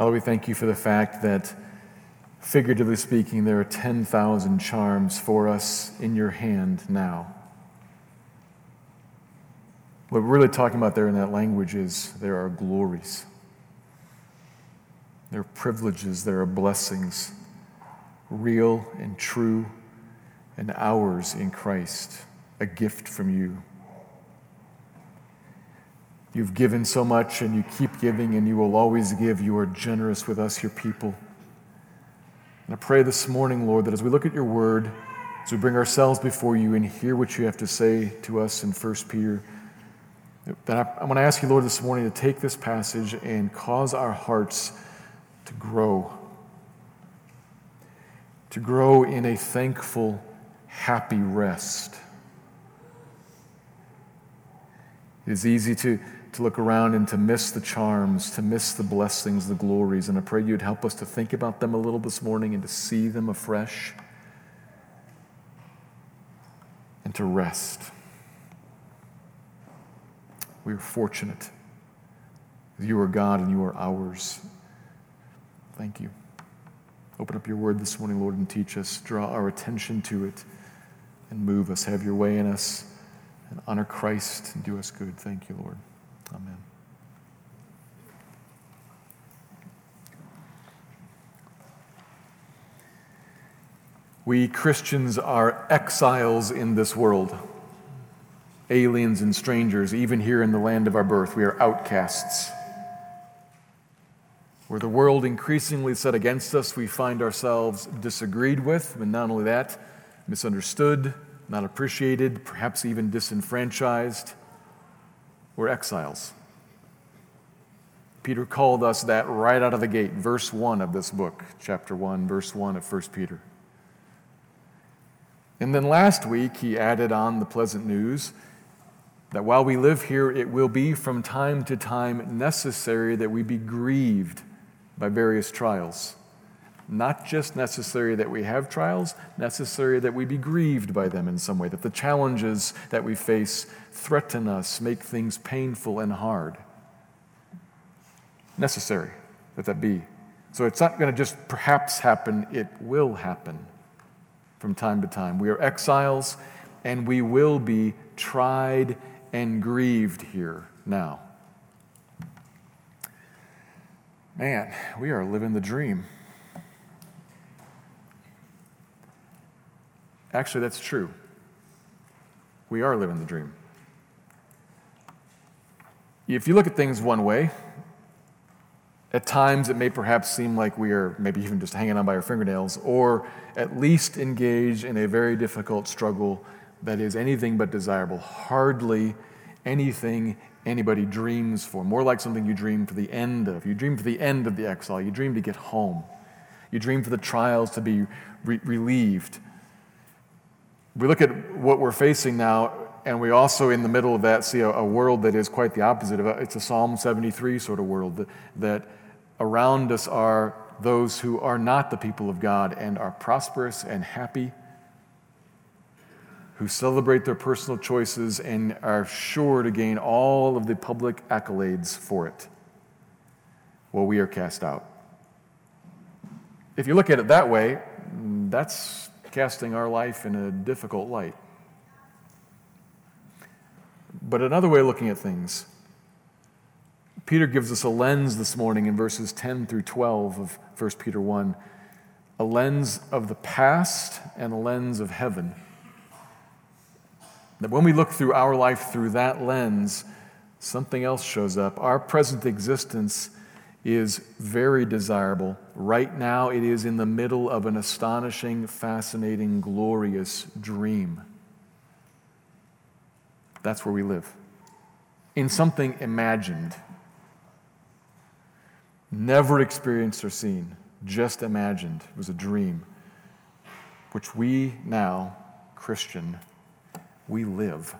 Father, we thank you for the fact that, figuratively speaking, there are 10,000 charms for us in your hand now. What we're really talking about there in that language is there are glories, there are privileges, there are blessings, real and true, and ours in Christ, a gift from you. You've given so much and you keep giving and you will always give. You are generous with us, your people. And I pray this morning, Lord, that as we look at your word, as we bring ourselves before you and hear what you have to say to us in 1 Peter, that I, I want to ask you, Lord, this morning to take this passage and cause our hearts to grow. To grow in a thankful, happy rest. It is easy to to look around and to miss the charms, to miss the blessings, the glories. And I pray you'd help us to think about them a little this morning and to see them afresh and to rest. We are fortunate. You are God and you are ours. Thank you. Open up your word this morning, Lord, and teach us. Draw our attention to it and move us. Have your way in us and honor Christ and do us good. Thank you, Lord. Amen. We Christians are exiles in this world, aliens and strangers, even here in the land of our birth. We are outcasts. Where the world increasingly set against us, we find ourselves disagreed with, and not only that, misunderstood, not appreciated, perhaps even disenfranchised. We're exiles. Peter called us that right out of the gate, verse 1 of this book, chapter 1, verse 1 of 1 Peter. And then last week, he added on the pleasant news that while we live here, it will be from time to time necessary that we be grieved by various trials. Not just necessary that we have trials, necessary that we be grieved by them in some way, that the challenges that we face threaten us, make things painful and hard. Necessary that that be. So it's not going to just perhaps happen, it will happen from time to time. We are exiles and we will be tried and grieved here now. Man, we are living the dream. Actually, that's true. We are living the dream. If you look at things one way, at times it may perhaps seem like we are maybe even just hanging on by our fingernails, or at least engage in a very difficult struggle that is anything but desirable. Hardly anything anybody dreams for. More like something you dream for the end of. You dream for the end of the exile. You dream to get home. You dream for the trials to be re- relieved we look at what we're facing now, and we also, in the middle of that, see a, a world that is quite the opposite of it. It's a Psalm 73 sort of world that, that around us are those who are not the people of God and are prosperous and happy, who celebrate their personal choices and are sure to gain all of the public accolades for it. Well, we are cast out. If you look at it that way, that's casting our life in a difficult light. But another way of looking at things, Peter gives us a lens this morning in verses 10 through 12 of 1 Peter 1 a lens of the past and a lens of heaven. That when we look through our life through that lens, something else shows up. Our present existence is very desirable. Right now, it is in the middle of an astonishing, fascinating, glorious dream. That's where we live. In something imagined. Never experienced or seen, just imagined. It was a dream, which we now, Christian, we live.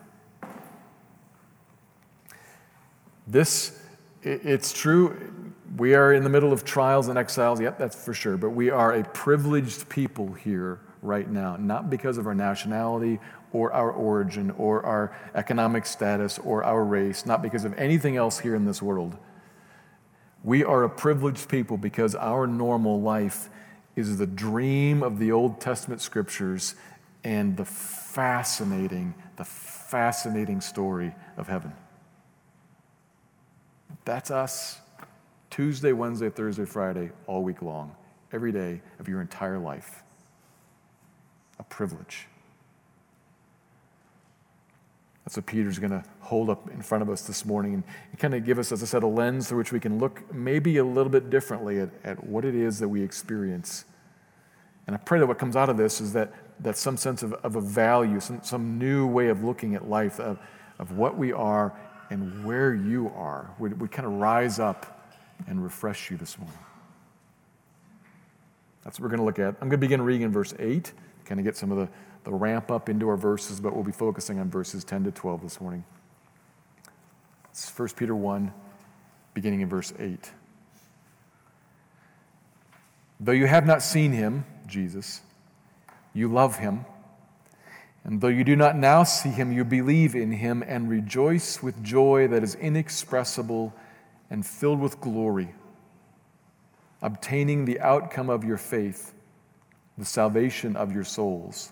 This, it's true, we are in the middle of trials and exiles, yep, that's for sure, but we are a privileged people here right now, not because of our nationality or our origin or our economic status or our race, not because of anything else here in this world. We are a privileged people because our normal life is the dream of the Old Testament scriptures and the fascinating, the fascinating story of heaven. That's us Tuesday, Wednesday, Thursday, Friday, all week long, every day of your entire life. A privilege. That's what Peter's going to hold up in front of us this morning and, kind of give us, as I said, a lens through which we can look maybe a little bit differently at, at what it is that we experience. And I pray that what comes out of this is that, that some sense of, of a value, some, some new way of looking at life, of, of what we are and where you are, would, would kind of rise up and refresh you this morning. That's what we're going to look at. I'm going to begin reading in verse 8, kind of get some of the the ramp up into our verses, but we'll be focusing on verses 10 to 12 this morning. It's 1 Peter 1, beginning in verse 8. Though you have not seen him, Jesus, you love him. And though you do not now see him, you believe in him and rejoice with joy that is inexpressible and filled with glory, obtaining the outcome of your faith, the salvation of your souls.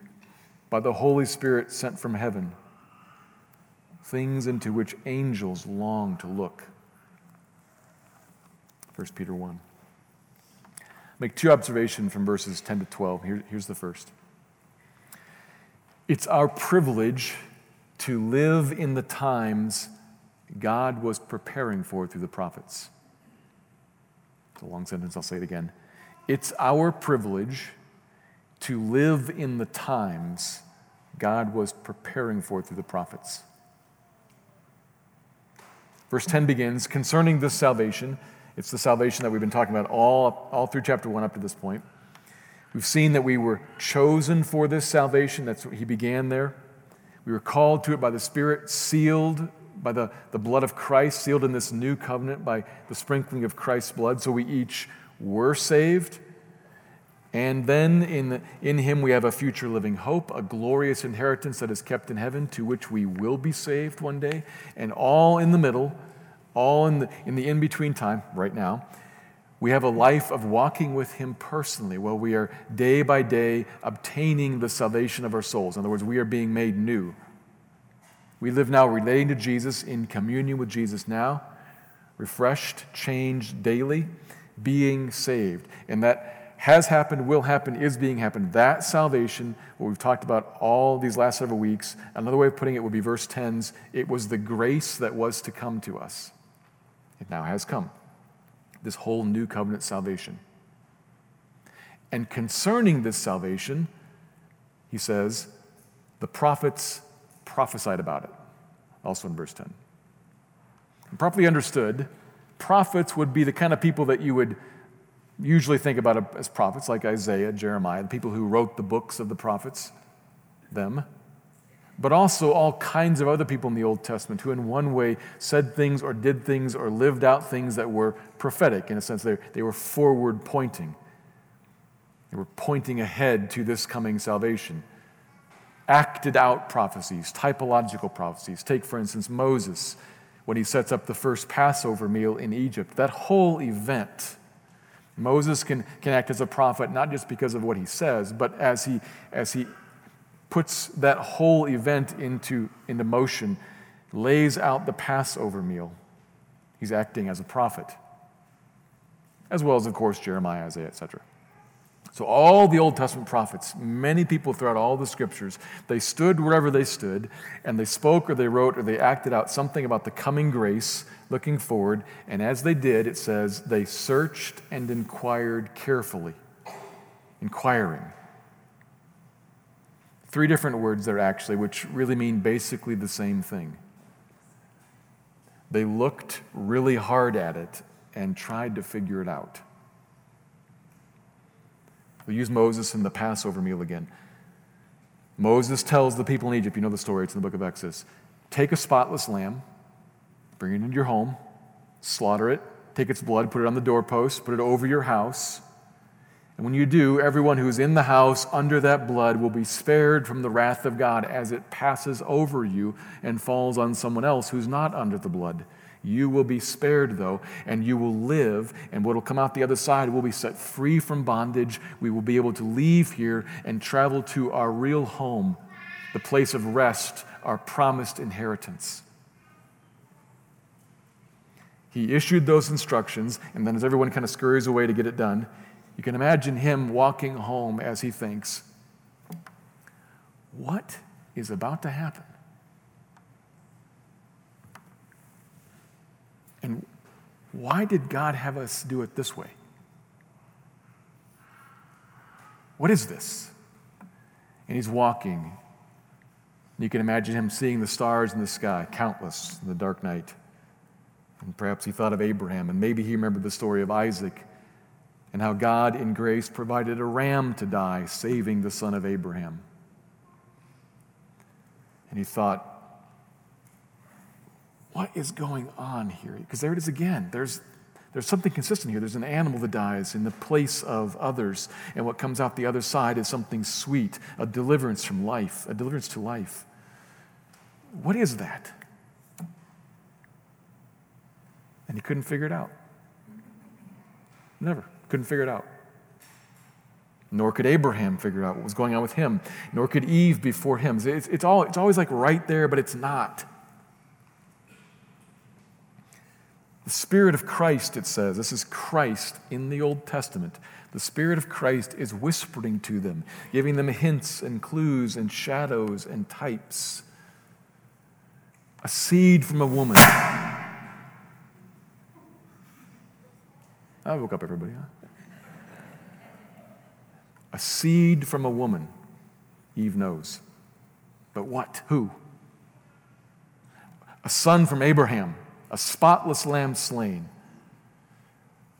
by the Holy Spirit sent from heaven, things into which angels long to look. 1 Peter 1. Make two observations from verses 10 to 12. Here, here's the first. It's our privilege to live in the times God was preparing for through the prophets. It's a long sentence, I'll say it again. It's our privilege to live in the times God was preparing for through the prophets. Verse 10 begins concerning this salvation. It's the salvation that we've been talking about all, all through chapter 1 up to this point. We've seen that we were chosen for this salvation. That's what he began there. We were called to it by the Spirit, sealed by the, the blood of Christ, sealed in this new covenant by the sprinkling of Christ's blood. So we each were saved and then in, in him we have a future living hope, a glorious inheritance that is kept in heaven, to which we will be saved one day. And all in the middle, all in the in, the in between time, right now, we have a life of walking with him personally, while we are day by day obtaining the salvation of our souls. In other words, we are being made new. We live now relating to Jesus, in communion with Jesus now, refreshed, changed daily, being saved. And that has happened, will happen, is being happened. That salvation, what we've talked about all these last several weeks, another way of putting it would be verse 10's it was the grace that was to come to us. It now has come. This whole new covenant salvation. And concerning this salvation, he says, the prophets prophesied about it, also in verse 10. And properly understood, prophets would be the kind of people that you would usually think about as prophets like Isaiah, Jeremiah, the people who wrote the books of the prophets, them, but also all kinds of other people in the Old Testament who, in one way, said things or did things or lived out things that were prophetic. In a sense, they, they were forward pointing. They were pointing ahead to this coming salvation. Acted out prophecies, typological prophecies. Take, for instance, Moses when he sets up the first Passover meal in Egypt. That whole event Moses can, can act as a prophet not just because of what he says, but as he, as he puts that whole event into, into motion, lays out the Passover meal. He's acting as a prophet, as well as, of course, Jeremiah, Isaiah, etc. So, all the Old Testament prophets, many people throughout all the scriptures, they stood wherever they stood, and they spoke or they wrote or they acted out something about the coming grace looking forward. And as they did, it says, they searched and inquired carefully. Inquiring. Three different words there, actually, which really mean basically the same thing. They looked really hard at it and tried to figure it out. We'll use Moses in the Passover meal again. Moses tells the people in Egypt, you know the story, it's in the book of Exodus take a spotless lamb, bring it into your home, slaughter it, take its blood, put it on the doorpost, put it over your house. And when you do, everyone who is in the house under that blood will be spared from the wrath of God as it passes over you and falls on someone else who's not under the blood. You will be spared, though, and you will live, and what will come out the other side will be set free from bondage. We will be able to leave here and travel to our real home, the place of rest, our promised inheritance. He issued those instructions, and then as everyone kind of scurries away to get it done, you can imagine him walking home as he thinks, What is about to happen? And why did God have us do it this way? What is this? And he's walking. You can imagine him seeing the stars in the sky, countless in the dark night. And perhaps he thought of Abraham, and maybe he remembered the story of Isaac and how God, in grace, provided a ram to die, saving the son of Abraham. And he thought, what is going on here? Because there it is again. There's, there's something consistent here. There's an animal that dies in the place of others, and what comes out the other side is something sweet, a deliverance from life, a deliverance to life. What is that? And he couldn't figure it out. Never. Couldn't figure it out. Nor could Abraham figure out what was going on with him, nor could Eve before him. It's, it's, all, it's always like right there, but it's not. The Spirit of Christ, it says, this is Christ in the Old Testament. The Spirit of Christ is whispering to them, giving them hints and clues and shadows and types. A seed from a woman. I woke up everybody, huh? A seed from a woman. Eve knows. But what? Who? A son from Abraham a spotless lamb slain,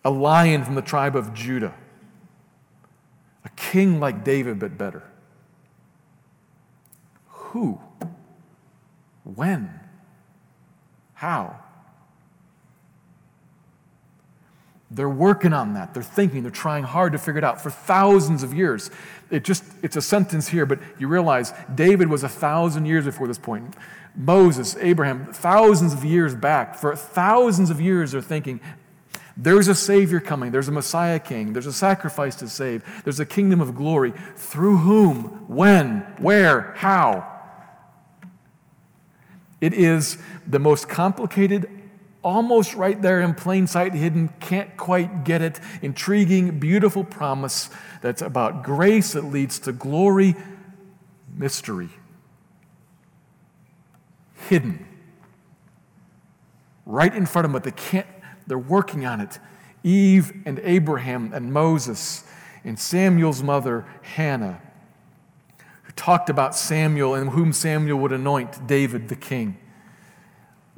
a lion from the tribe of Judah, a king like David, but better. Who? When? How? They're working on that. They're thinking, they're trying hard to figure it out for thousands of years. It just, it's a sentence here, but you realize David was a thousand years before this point. Moses, Abraham, thousands of years back, for thousands of years, they're thinking, there's a Savior coming. There's a Messiah King. There's a sacrifice to save. There's a kingdom of glory. Through whom? When? Where? How? It is the most complicated, almost right there in plain sight, hidden, can't quite get it, intriguing, beautiful promise that's about grace that leads to glory, mystery hidden right in front of them, but they can't, they're working on it. Eve and Abraham and Moses and Samuel's mother, Hannah, who talked about Samuel and whom Samuel would anoint David the king.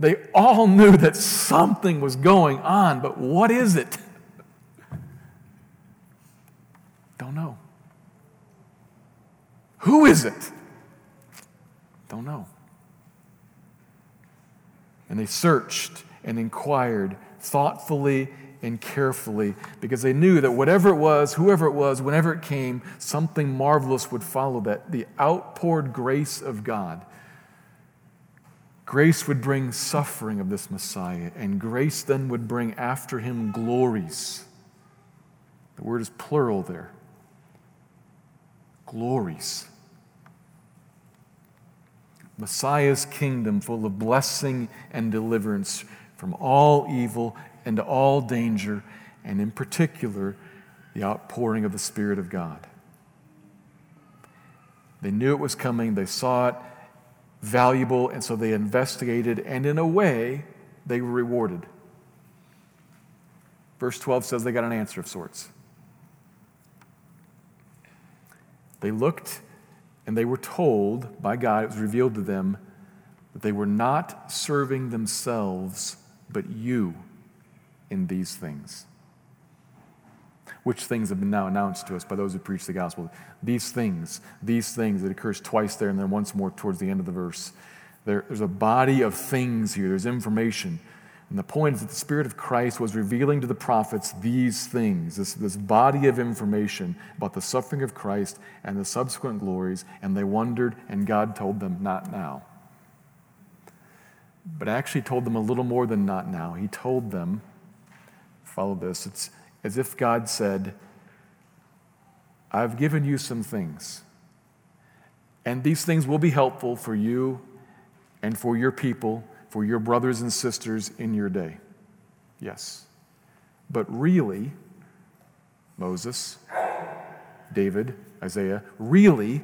They all knew that something was going on, but what is it? Don't know. Who is it? Don't know. And they searched and inquired thoughtfully and carefully because they knew that whatever it was, whoever it was, whenever it came, something marvelous would follow that the outpoured grace of God. Grace would bring suffering of this Messiah, and grace then would bring after him glories. The word is plural there. Glories. Messiah's kingdom full of blessing and deliverance from all evil and all danger, and in particular, the outpouring of the Spirit of God. They knew it was coming, they saw it valuable, and so they investigated, and in a way, they were rewarded. Verse 12 says they got an answer of sorts. They looked and they were told by God, it was revealed to them, that they were not serving themselves, but you in these things. Which things have been now announced to us by those who preach the gospel? These things, these things, it occurs twice there and then once more towards the end of the verse. There, there's a body of things here, there's information. And the point is that the Spirit of Christ was revealing to the prophets these things, this, this body of information about the suffering of Christ and the subsequent glories, and they wondered, and God told them, Not now. But actually told them a little more than not now. He told them, follow this, it's as if God said, I've given you some things, and these things will be helpful for you and for your people for your brothers and sisters in your day. Yes. But really, Moses, David, Isaiah, really,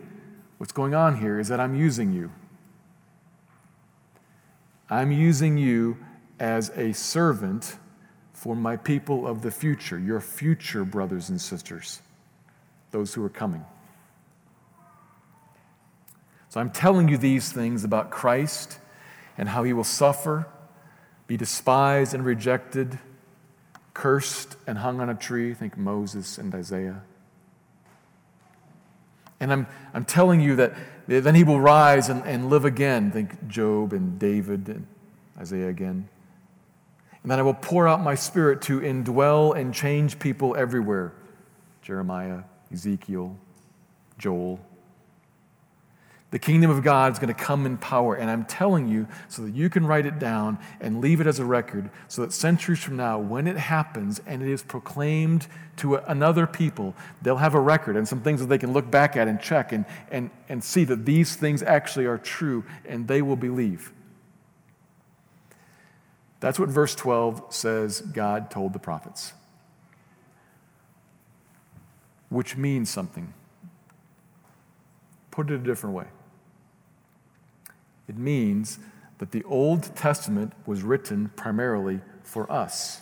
what's going on here is that I'm using you. I'm using you as a servant for my people of the future, your future brothers and sisters, those who are coming. So I'm telling you these things about Christ and how he will suffer, be despised and rejected, cursed and hung on a tree. Think Moses and Isaiah. And I'm, I'm telling you that then he will rise and, and live again. Think Job and David and Isaiah again. And then I will pour out my spirit to indwell and change people everywhere. Jeremiah, Ezekiel, Joel. The kingdom of God is going to come in power. And I'm telling you so that you can write it down and leave it as a record so that centuries from now, when it happens and it is proclaimed to another people, they'll have a record and some things that they can look back at and check and, and, and see that these things actually are true and they will believe. That's what verse 12 says God told the prophets, which means something. Put it a different way. It means that the Old Testament was written primarily for us,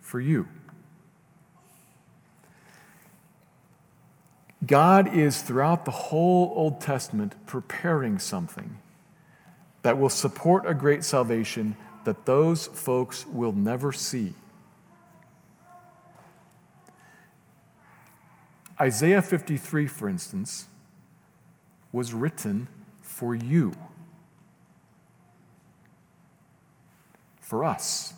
for you. God is throughout the whole Old Testament preparing something that will support a great salvation that those folks will never see. Isaiah 53, for instance, was written for you, for us.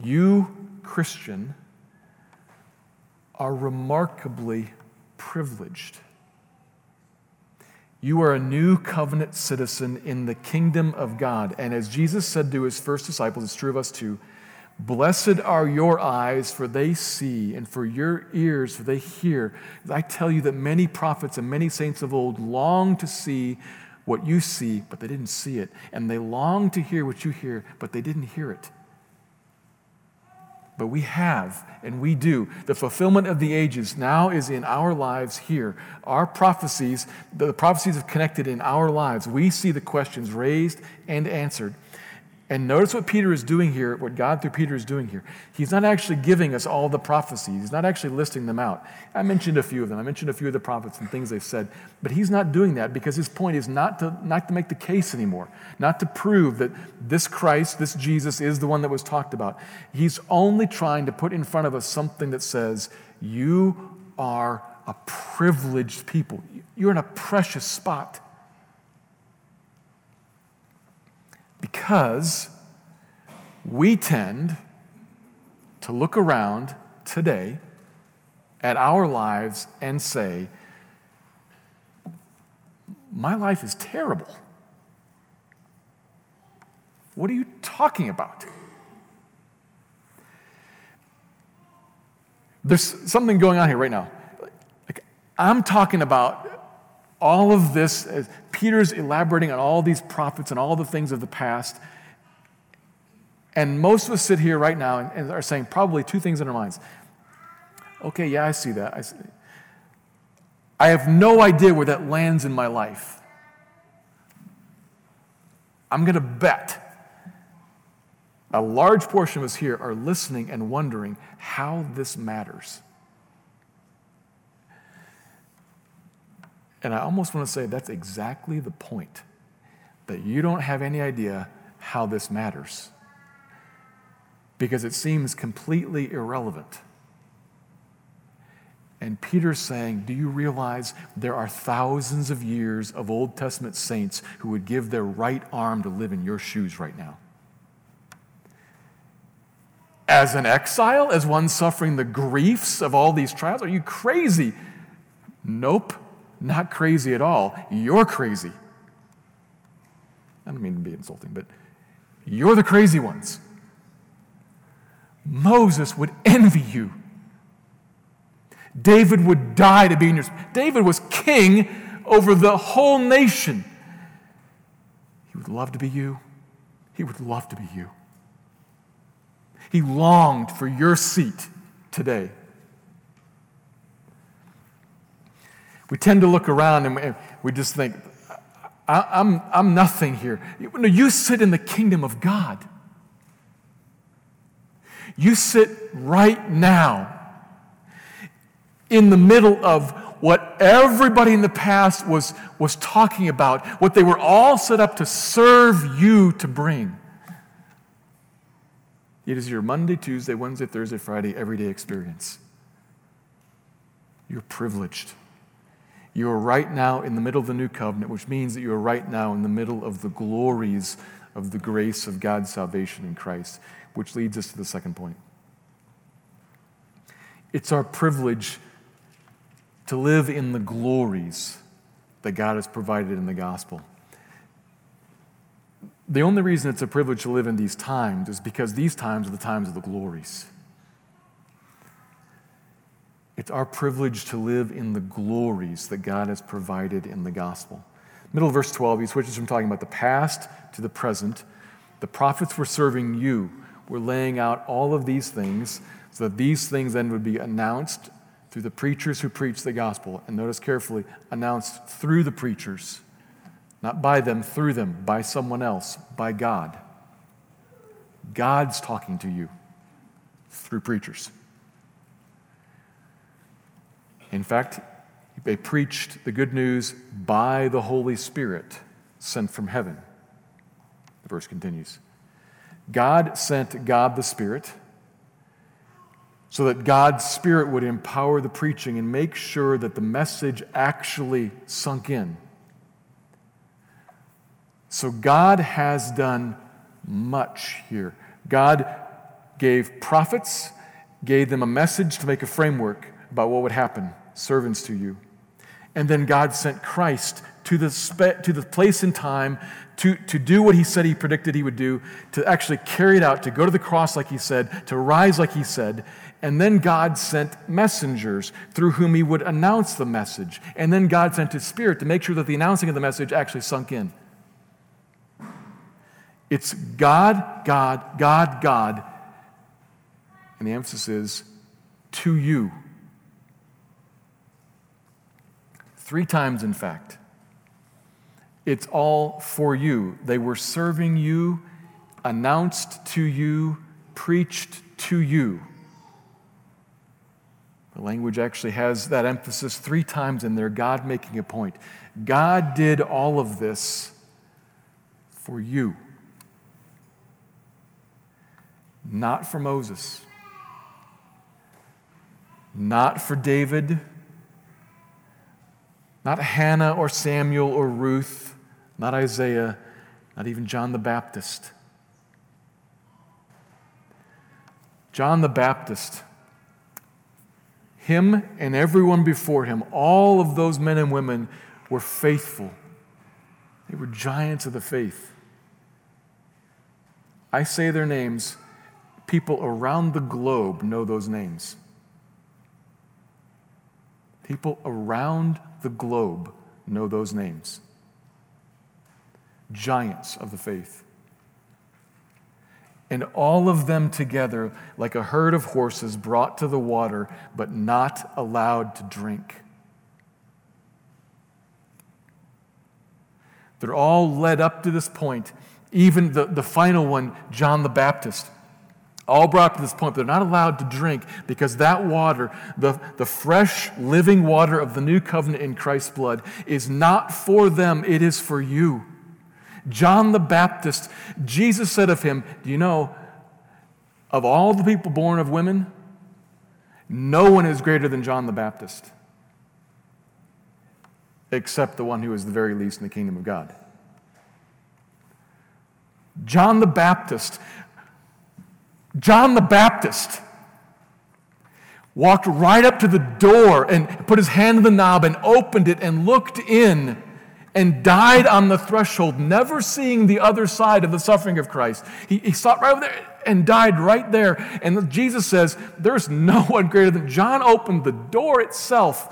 You, Christian, are remarkably privileged. You are a new covenant citizen in the kingdom of God. And as Jesus said to his first disciples, it's true of us too Blessed are your eyes, for they see, and for your ears, for they hear. I tell you that many prophets and many saints of old long to see what you see, but they didn't see it. And they long to hear what you hear, but they didn't hear it. But we have, and we do. The fulfillment of the ages now is in our lives here. Our prophecies, the prophecies have connected in our lives. We see the questions raised and answered. And notice what Peter is doing here, what God through Peter is doing here. He's not actually giving us all the prophecies, he's not actually listing them out. I mentioned a few of them. I mentioned a few of the prophets and things they've said. But he's not doing that because his point is not to, not to make the case anymore, not to prove that this Christ, this Jesus, is the one that was talked about. He's only trying to put in front of us something that says, You are a privileged people, you're in a precious spot. Because we tend to look around today at our lives and say, My life is terrible. What are you talking about? There's something going on here right now. Like, I'm talking about All of this, Peter's elaborating on all these prophets and all the things of the past. And most of us sit here right now and, are saying probably two things in our minds. Okay, yeah, I see that. I, see. I have no idea where that lands in my life. I'm going to bet a large portion of us here are listening and wondering how this matters. And I almost want to say that's exactly the point that you don't have any idea how this matters because it seems completely irrelevant. And Peter's saying, Do you realize there are thousands of years of Old Testament saints who would give their right arm to live in your shoes right now? As an exile, as one suffering the griefs of all these trials? Are you crazy? Nope. Not crazy at all. You're crazy. I don't mean to be insulting, but you're the crazy ones. Moses would envy you. David would die to be in your. David was king over the whole nation. He would love to be you. He would love to be you. He longed for your seat today. We tend to look around and we just think, I'm, I'm nothing here. No, you sit in the kingdom of God. You sit right now in the middle of what everybody in the past was, was talking about, what they were all set up to serve you to bring. It is your Monday, Tuesday, Wednesday, Thursday, Friday, everyday experience. You're privileged. You are right now in the middle of the new covenant, which means that you are right now in the middle of the glories of the grace of God's salvation in Christ, which leads us to the second point. It's our privilege to live in the glories that God has provided in the gospel. The only reason it's a privilege to live in these times is because these times are the times of the glories. It's our privilege to live in the glories that God has provided in the gospel. Middle verse 12, he switches from talking about the past to the present. The prophets were serving you, were laying out all of these things so that these things then would be announced through the preachers who preach the gospel. And notice carefully, announced through the preachers, not by them, through them, by someone else, by God. God's talking to you through preachers. In fact, they preached the good news by the Holy Spirit sent from heaven. The verse continues God sent God the Spirit so that God's Spirit would empower the preaching and make sure that the message actually sunk in. So God has done much here. God gave prophets, gave them a message to make a framework about what would happen, servants to you. And then God sent Christ to the, spe- to the place in time to, to do what he said he predicted he would do, to actually carry it out, to go to the cross like he said, to rise like he said. And then God sent messengers through whom he would announce the message. And then God sent his spirit to make sure that the announcing of the message actually sunk in. It's God, God, God, God. And the emphasis is to you. Three times, in fact. It's all for you. They were serving you, announced to you, preached to you. The language actually has that emphasis three times in there God making a point. God did all of this for you, not for Moses, not for David, not Hannah or Samuel or Ruth, not Isaiah, not even John the Baptist. John the Baptist him and everyone before him, all of those men and women were faithful. They were giants of the faith. I say their names, people around the globe know those names. People around the globe know those names. Giants of the faith. And all of them together, like a herd of horses brought to the water, but not allowed to drink. They're all led up to this point. Even the, the final one, John the Baptist, all brought to this point. They're not allowed to drink because that water, the, the fresh living water of the new covenant in Christ's blood, is not for them, it is for you. John the Baptist, Jesus said of him, Do you know, of all the people born of women, no one is greater than John the Baptist, except the one who is the very least in the kingdom of God. John the Baptist, John the Baptist walked right up to the door and put his hand on the knob and opened it and looked in and died on the threshold, never seeing the other side of the suffering of Christ. He, he it right over there and died right there. And Jesus says, There's no one greater than John opened the door itself.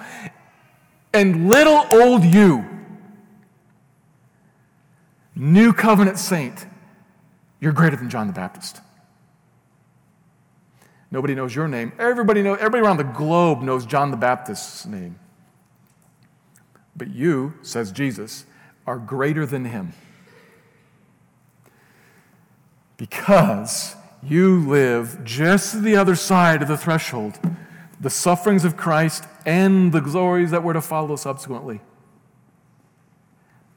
And little old you, new covenant saint, you're greater than John the Baptist. Nobody knows your name. Everybody, knows, everybody around the globe knows John the Baptist's name. But you, says Jesus, are greater than him. Because you live just the other side of the threshold, the sufferings of Christ and the glories that were to follow subsequently.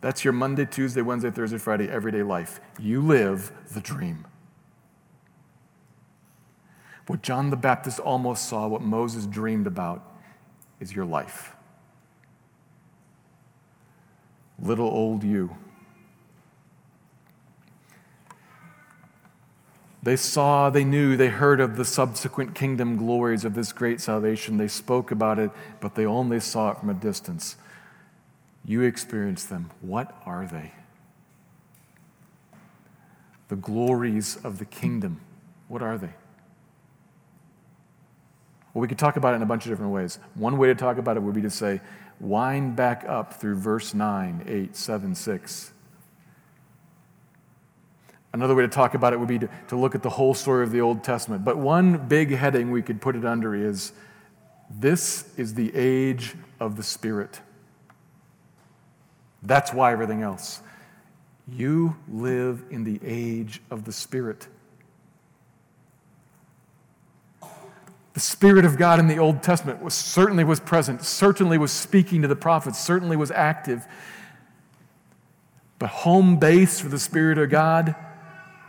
That's your Monday, Tuesday, Wednesday, Thursday, Friday, everyday life. You live the dream. What John the Baptist almost saw, what Moses dreamed about, is your life little old you. They saw, they knew, they heard of the subsequent kingdom glories of this great salvation. They spoke about it, but they only saw it from a distance. You experienced them. What are they? The glories of the kingdom. What are they? Well, we could talk about it in a bunch of different ways. One way to talk about it would be to say, wind back up through verse 9, 8, 7, 6. Another way to talk about it would be to, to look at the whole story of the Old Testament. But one big heading we could put it under is this is the age of the Spirit. That's why everything else. You live in the age of the Spirit. The Spirit of God in the Old Testament was, certainly was present, certainly was speaking to the prophets, certainly was active. But home base for the Spirit of God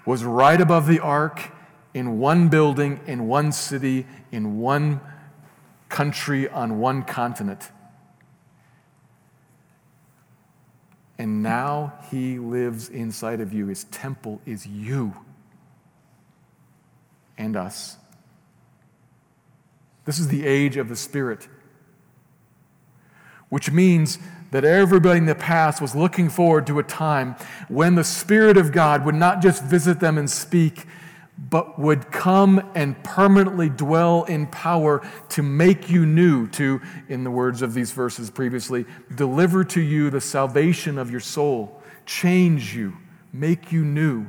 was right above the ark in one building, in one city, in one country, on one continent. And now he lives inside of you. His temple is you and us. This is the age of the Spirit, which means that everybody in the past was looking forward to a time when the Spirit of God would not just visit them and speak, but would come and permanently dwell in power to make you new, to, in the words of these verses previously, deliver to you the salvation of your soul, change you, make you new.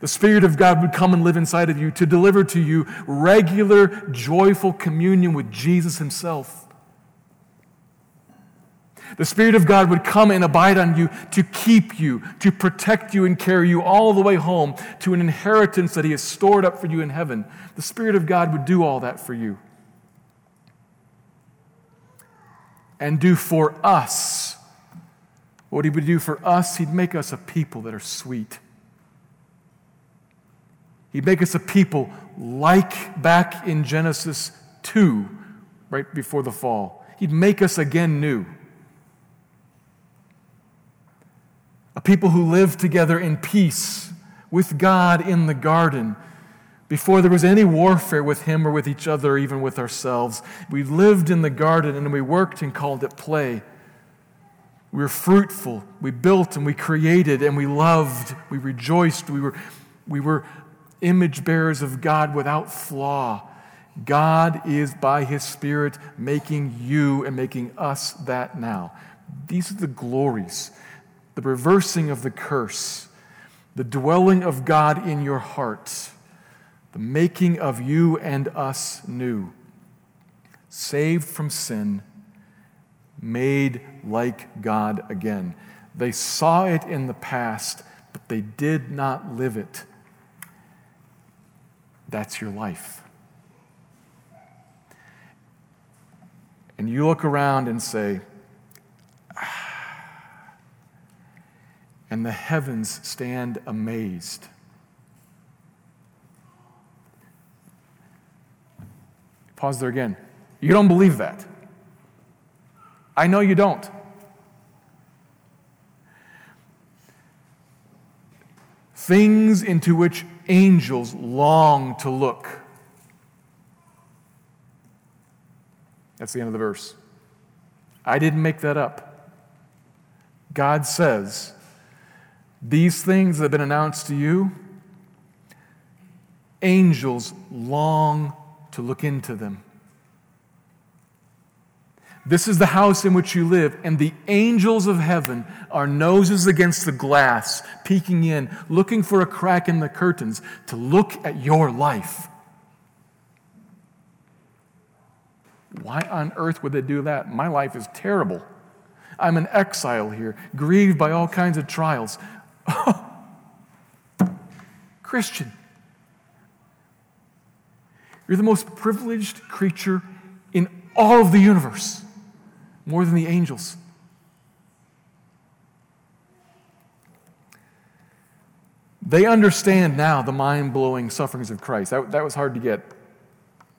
The Spirit of God would come and live inside of you to deliver to you regular, joyful communion with Jesus Himself. The Spirit of God would come and abide on you to keep you, to protect you and carry you all the way home to an inheritance that He has stored up for you in heaven. The Spirit of God would do all that for you. And do for us what He would do for us, He'd make us a people that are sweet He'd make us a people like back in Genesis 2, right before the fall. He'd make us again new. A people who lived together in peace with God in the garden before there was any warfare with Him or with each other, even with ourselves. We lived in the garden and we worked and called it play. We were fruitful. We built and we created and we loved. We rejoiced. We were, we were image bearers of God without flaw. God is by His Spirit making you and making us that now. These are the glories, the reversing of the curse, the dwelling of God in your heart, the making of you and us new, saved from sin, made like God again. They saw it in the past, but they did not live it. That's your life. And you look around and say, ah, and the heavens stand amazed. Pause there again. You don't believe that. I know you don't. Things into which angels long to look. That's the end of the verse. I didn't make that up. God says, These things that have been announced to you, angels long to look into them. This is the house in which you live, and the angels of heaven are noses against the glass, peeking in, looking for a crack in the curtains to look at your life. Why on earth would they do that? My life is terrible. I'm an exile here, grieved by all kinds of trials. Christian, you're the most privileged creature in all of the universe more than the angels. They understand now the mind blowing sufferings of Christ. That, that was hard to get.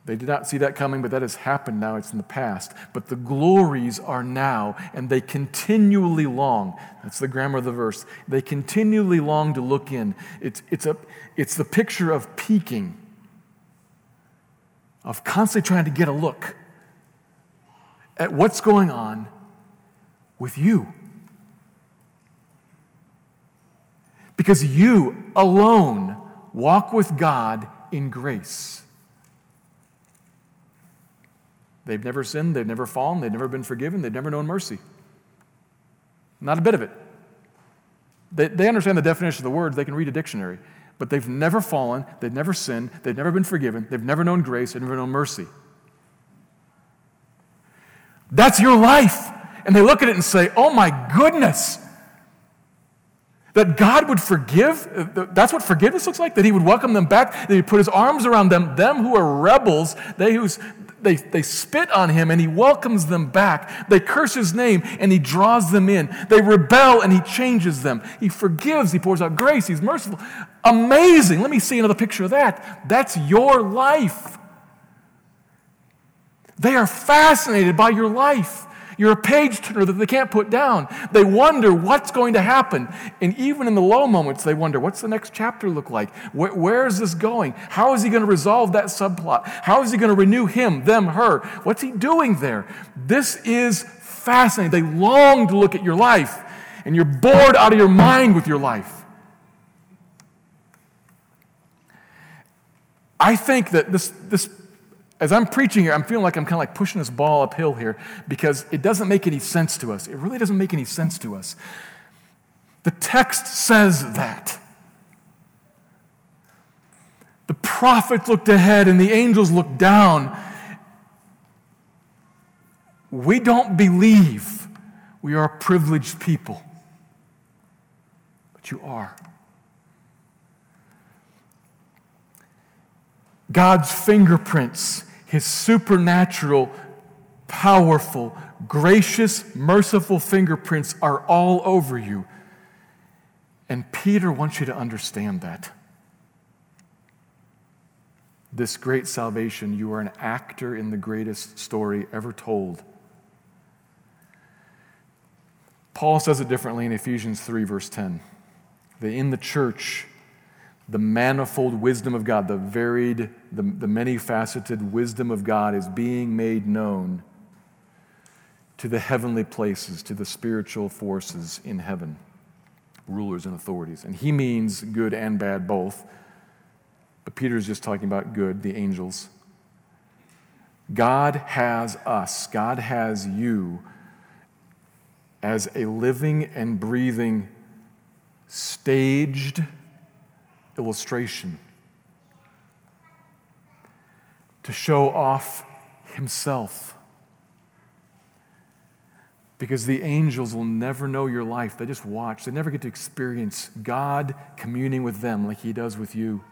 They did not see that coming, but that has happened now. It's in the past. But the glories are now, and they continually long. That's the grammar of the verse. They continually long to look in. It's, it's, a, it's the picture of peeking, of constantly trying to get a look at what's going on with you. Because you alone walk with God in grace. They've never sinned, they've never fallen, they've never been forgiven, they've never known mercy. Not a bit of it. They, they understand the definition of the words, they can read a dictionary, but they've never fallen, they've never sinned, they've never been forgiven, they've never known grace, they've never known mercy. That's your life. And they look at it and say, Oh my goodness. That God would forgive, uh, that's what forgiveness looks like, that He would welcome them back, that He'd put His arms around them, them who are rebels, they who's they, they spit on him and he welcomes them back. They curse his name and he draws them in. They rebel and he changes them. He forgives, he pours out grace, he's merciful. Amazing. Let me see another picture of that. That's your life. They are fascinated by your life. You're a page turner that they can't put down. They wonder what's going to happen. And even in the low moments, they wonder what's the next chapter look like? where, where is this going? How is he going to resolve that subplot? How is he going to renew him, them, her? What's he doing there? This is fascinating. They long to look at your life, and you're bored out of your mind with your life. I think that this, this as I'm preaching here, I'm feeling like I'm kind of like pushing this ball uphill here because it doesn't make any sense to us. It really doesn't make any sense to us. The text says that. The prophets looked ahead and the angels looked down. We don't believe we are privileged people, but you are. God's fingerprints, his supernatural, powerful, gracious, merciful fingerprints are all over you. And Peter wants you to understand that. This great salvation, you are an actor in the greatest story ever told. Paul says it differently in Ephesians 3, verse 10. That in the church, the manifold wisdom of God, the varied, the, the many faceted wisdom of God is being made known to the heavenly places, to the spiritual forces in heaven, rulers and authorities. And he means good and bad both. But Peter's just talking about good, the angels. God has us, God has you as a living and breathing, staged illustration to show off himself. Because the angels will never know your life. They just watch. They never get to experience God communing with them like he does with you.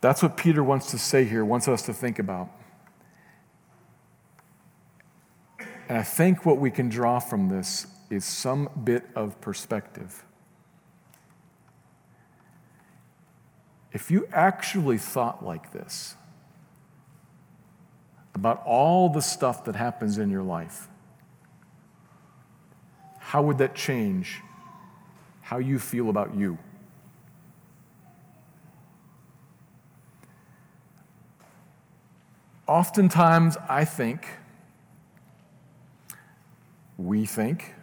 That's what Peter wants to say here, wants us to think about. And I think what we can draw from this is some bit of perspective. If you actually thought like this about all the stuff that happens in your life, how would that change how you feel about you? Oftentimes, I think, we think,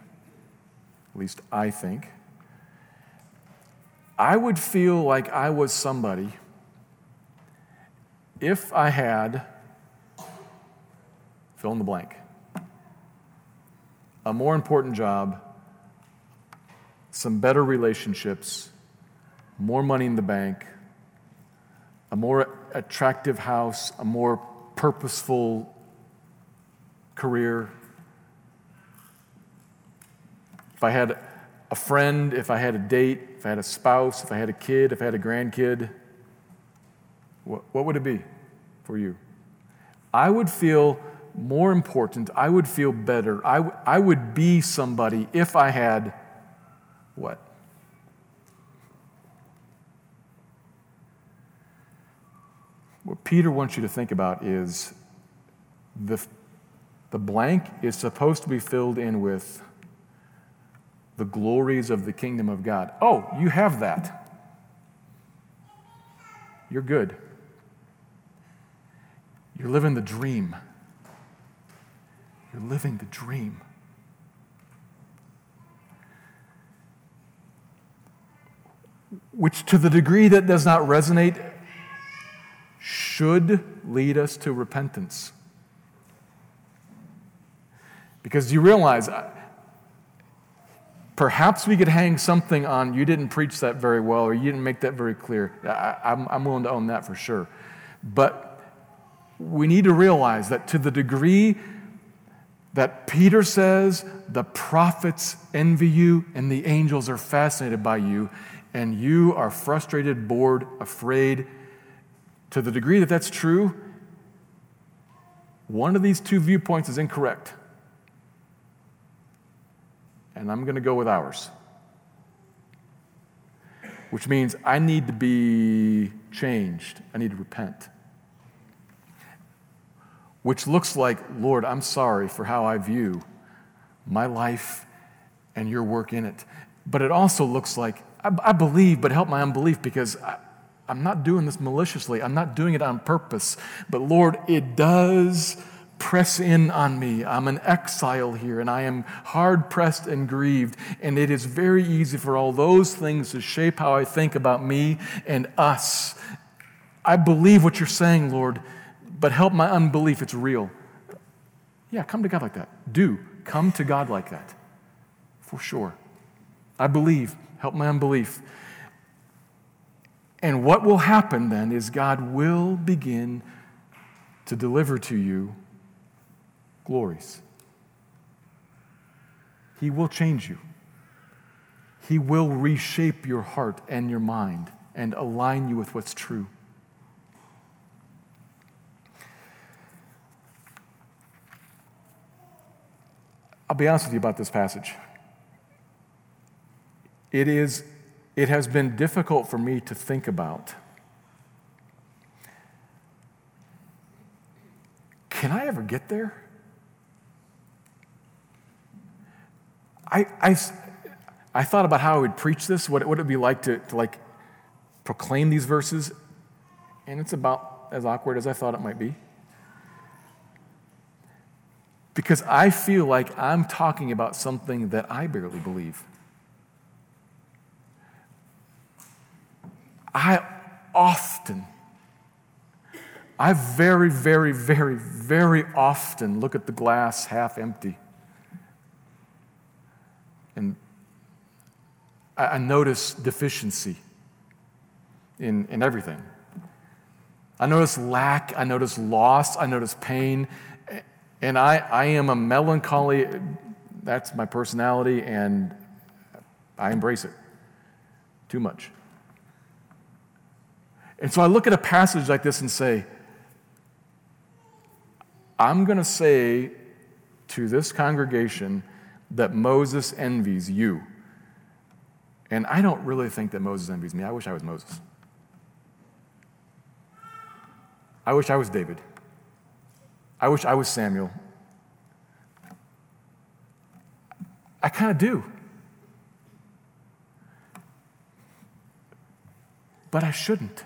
at least I think, I would feel like I was somebody if I had, fill in the blank, a more important job, some better relationships, more money in the bank, a more attractive house, a more purposeful career. If I had a friend, if I had a date, if I had a spouse, if I had a kid, if I had a grandkid, what, what would it be for you? I would feel more important. I would feel better. I, w- I would be somebody if I had what? What Peter wants you to think about is the, the blank is supposed to be filled in with the glories of the kingdom of God. Oh, you have that. You're good. You're living the dream. You're living the dream. Which, to the degree that does not resonate, should lead us to repentance. Because you realize, Perhaps we could hang something on, you didn't preach that very well, or you didn't make that very clear. I, am I'm willing to own that for sure. But we need to realize that to the degree that Peter says the prophets envy you and the angels are fascinated by you, and you are frustrated, bored, afraid, to the degree that that's true, one of these two viewpoints is incorrect and I'm going to go with ours. Which means I need to be changed, I need to repent. Which looks like, Lord, I'm sorry for how I view my life and your work in it. But it also looks like, I, I believe, but help my unbelief because I, I'm not doing this maliciously. I'm not doing it on purpose. But Lord, it does press in on me. I'm an exile here and I am hard pressed and grieved. And it is very easy for all those things to shape how I think about me and us. I believe what you're saying, Lord, but help my unbelief. It's real. Yeah, come to God like that. Do. Come to God like that. For sure. I believe. Help my unbelief. And what will happen then is God will begin to deliver to you glories. He will change you. He will reshape your heart and your mind and align you with what's true. I'll be honest with you about this passage. It is it has been difficult for me to think about can I ever get there? I, I, I thought about how I would preach this, what it would be like to, to like proclaim these verses, and it's about as awkward as I thought it might be. Because I feel like I'm talking about something that I barely believe. I often, I very, very, very, very often look at the glass half empty. And I, notice deficiency in, in everything. I notice lack, I notice loss, I notice pain, and I, I am a melancholy, that's my personality, and I embrace it too much. And so I look at a passage like this and say, I'm going to say to this congregation that Moses envies you. And I don't really think that Moses envies me. I wish I was Moses. I wish I was David. I wish I was Samuel. I kind of do. But I shouldn't.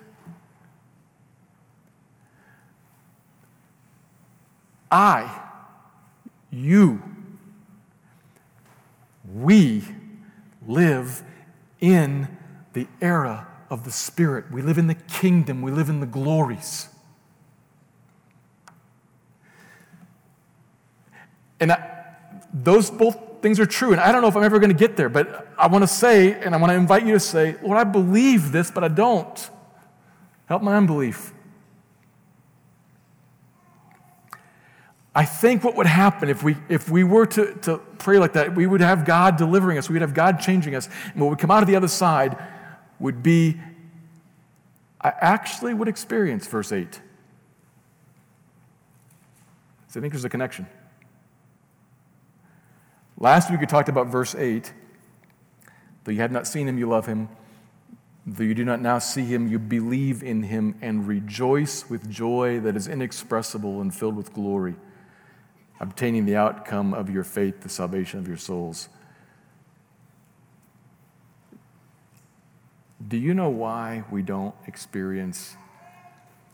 I, you, we live in the era of the Spirit. We live in the kingdom. We live in the glories. And I, those both things are true. And I don't know if I'm ever going to get there, but I want to say, and I want to invite you to say, Lord, I believe this, but I don't. Help my unbelief. I think what would happen if we, if we were to, to pray like that, we would have God delivering us, we'd have God changing us, and what would come out of the other side would be I actually would experience verse 8. So I think there's a connection. Last week we talked about verse 8. Though you had not seen him, you love him. Though you do not now see him, you believe in him and rejoice with joy that is inexpressible and filled with glory, obtaining the outcome of your faith, the salvation of your souls. Do you know why we don't experience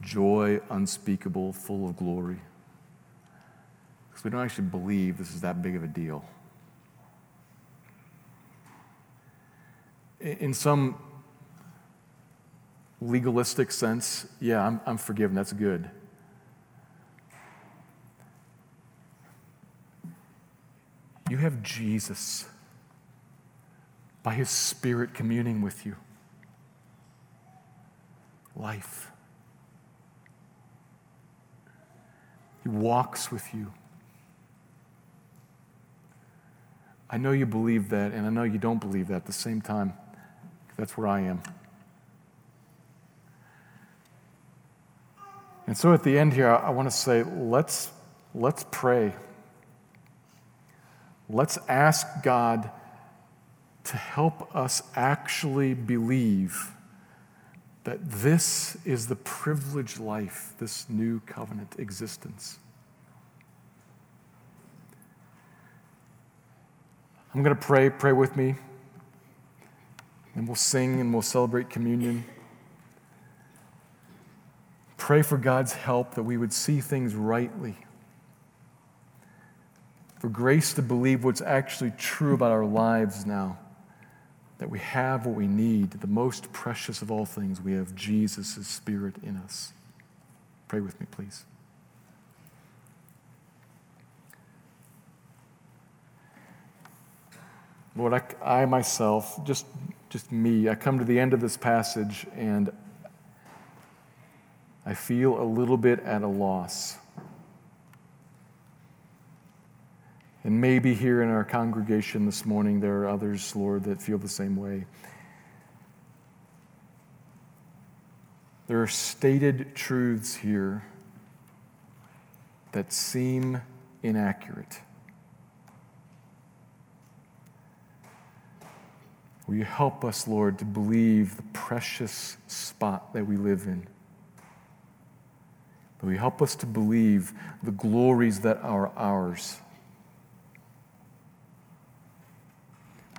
joy unspeakable, full of glory? Because we don't actually believe this is that big of a deal. in some legalistic sense, yeah, I'm, I'm forgiven. That's good. You have Jesus by his Spirit communing with you. Life. He walks with you. I know you believe that, and I know you don't believe that at the same time. That's where I am. And so at the end here, I want to say let's, let's pray. Let's ask God to help us actually believe that this is the privileged life, this new covenant existence. I'm going to pray. Pray with me and we'll sing and we'll celebrate communion. Pray for God's help that we would see things rightly. For grace to believe what's actually true about our lives now. That we have what we need, the most precious of all things, we have Jesus' Spirit in us. Pray with me, please. Lord, I, I myself, just just me, I come to the end of this passage and I feel a little bit at a loss. And maybe here in our congregation this morning, there are others, Lord, that feel the same way. There are stated truths here that seem inaccurate. Will you help us, Lord, to believe the precious spot that we live in? Will you help us to believe the glories that are ours?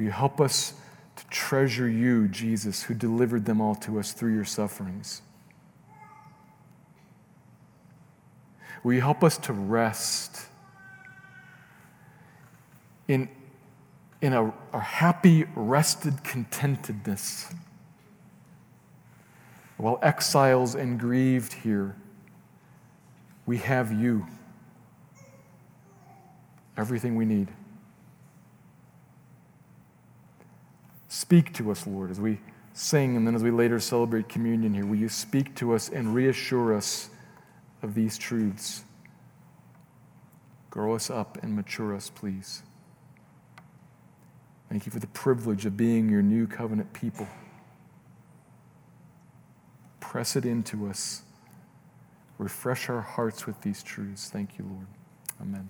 Will you help us to treasure you, Jesus, who delivered them all to us through your sufferings? Will you help us to rest in in a, a happy, rested contentedness. While exiles and grieved here, We have you. Everything we need. Speak to us, Lord, as we sing and then as we later celebrate communion here. Will you speak to us and reassure us of these truths? Grow us up and mature us, please. Thank you for the privilege of being your new covenant people. Press it into us. Refresh our hearts with these truths. Thank you, Lord. Amen.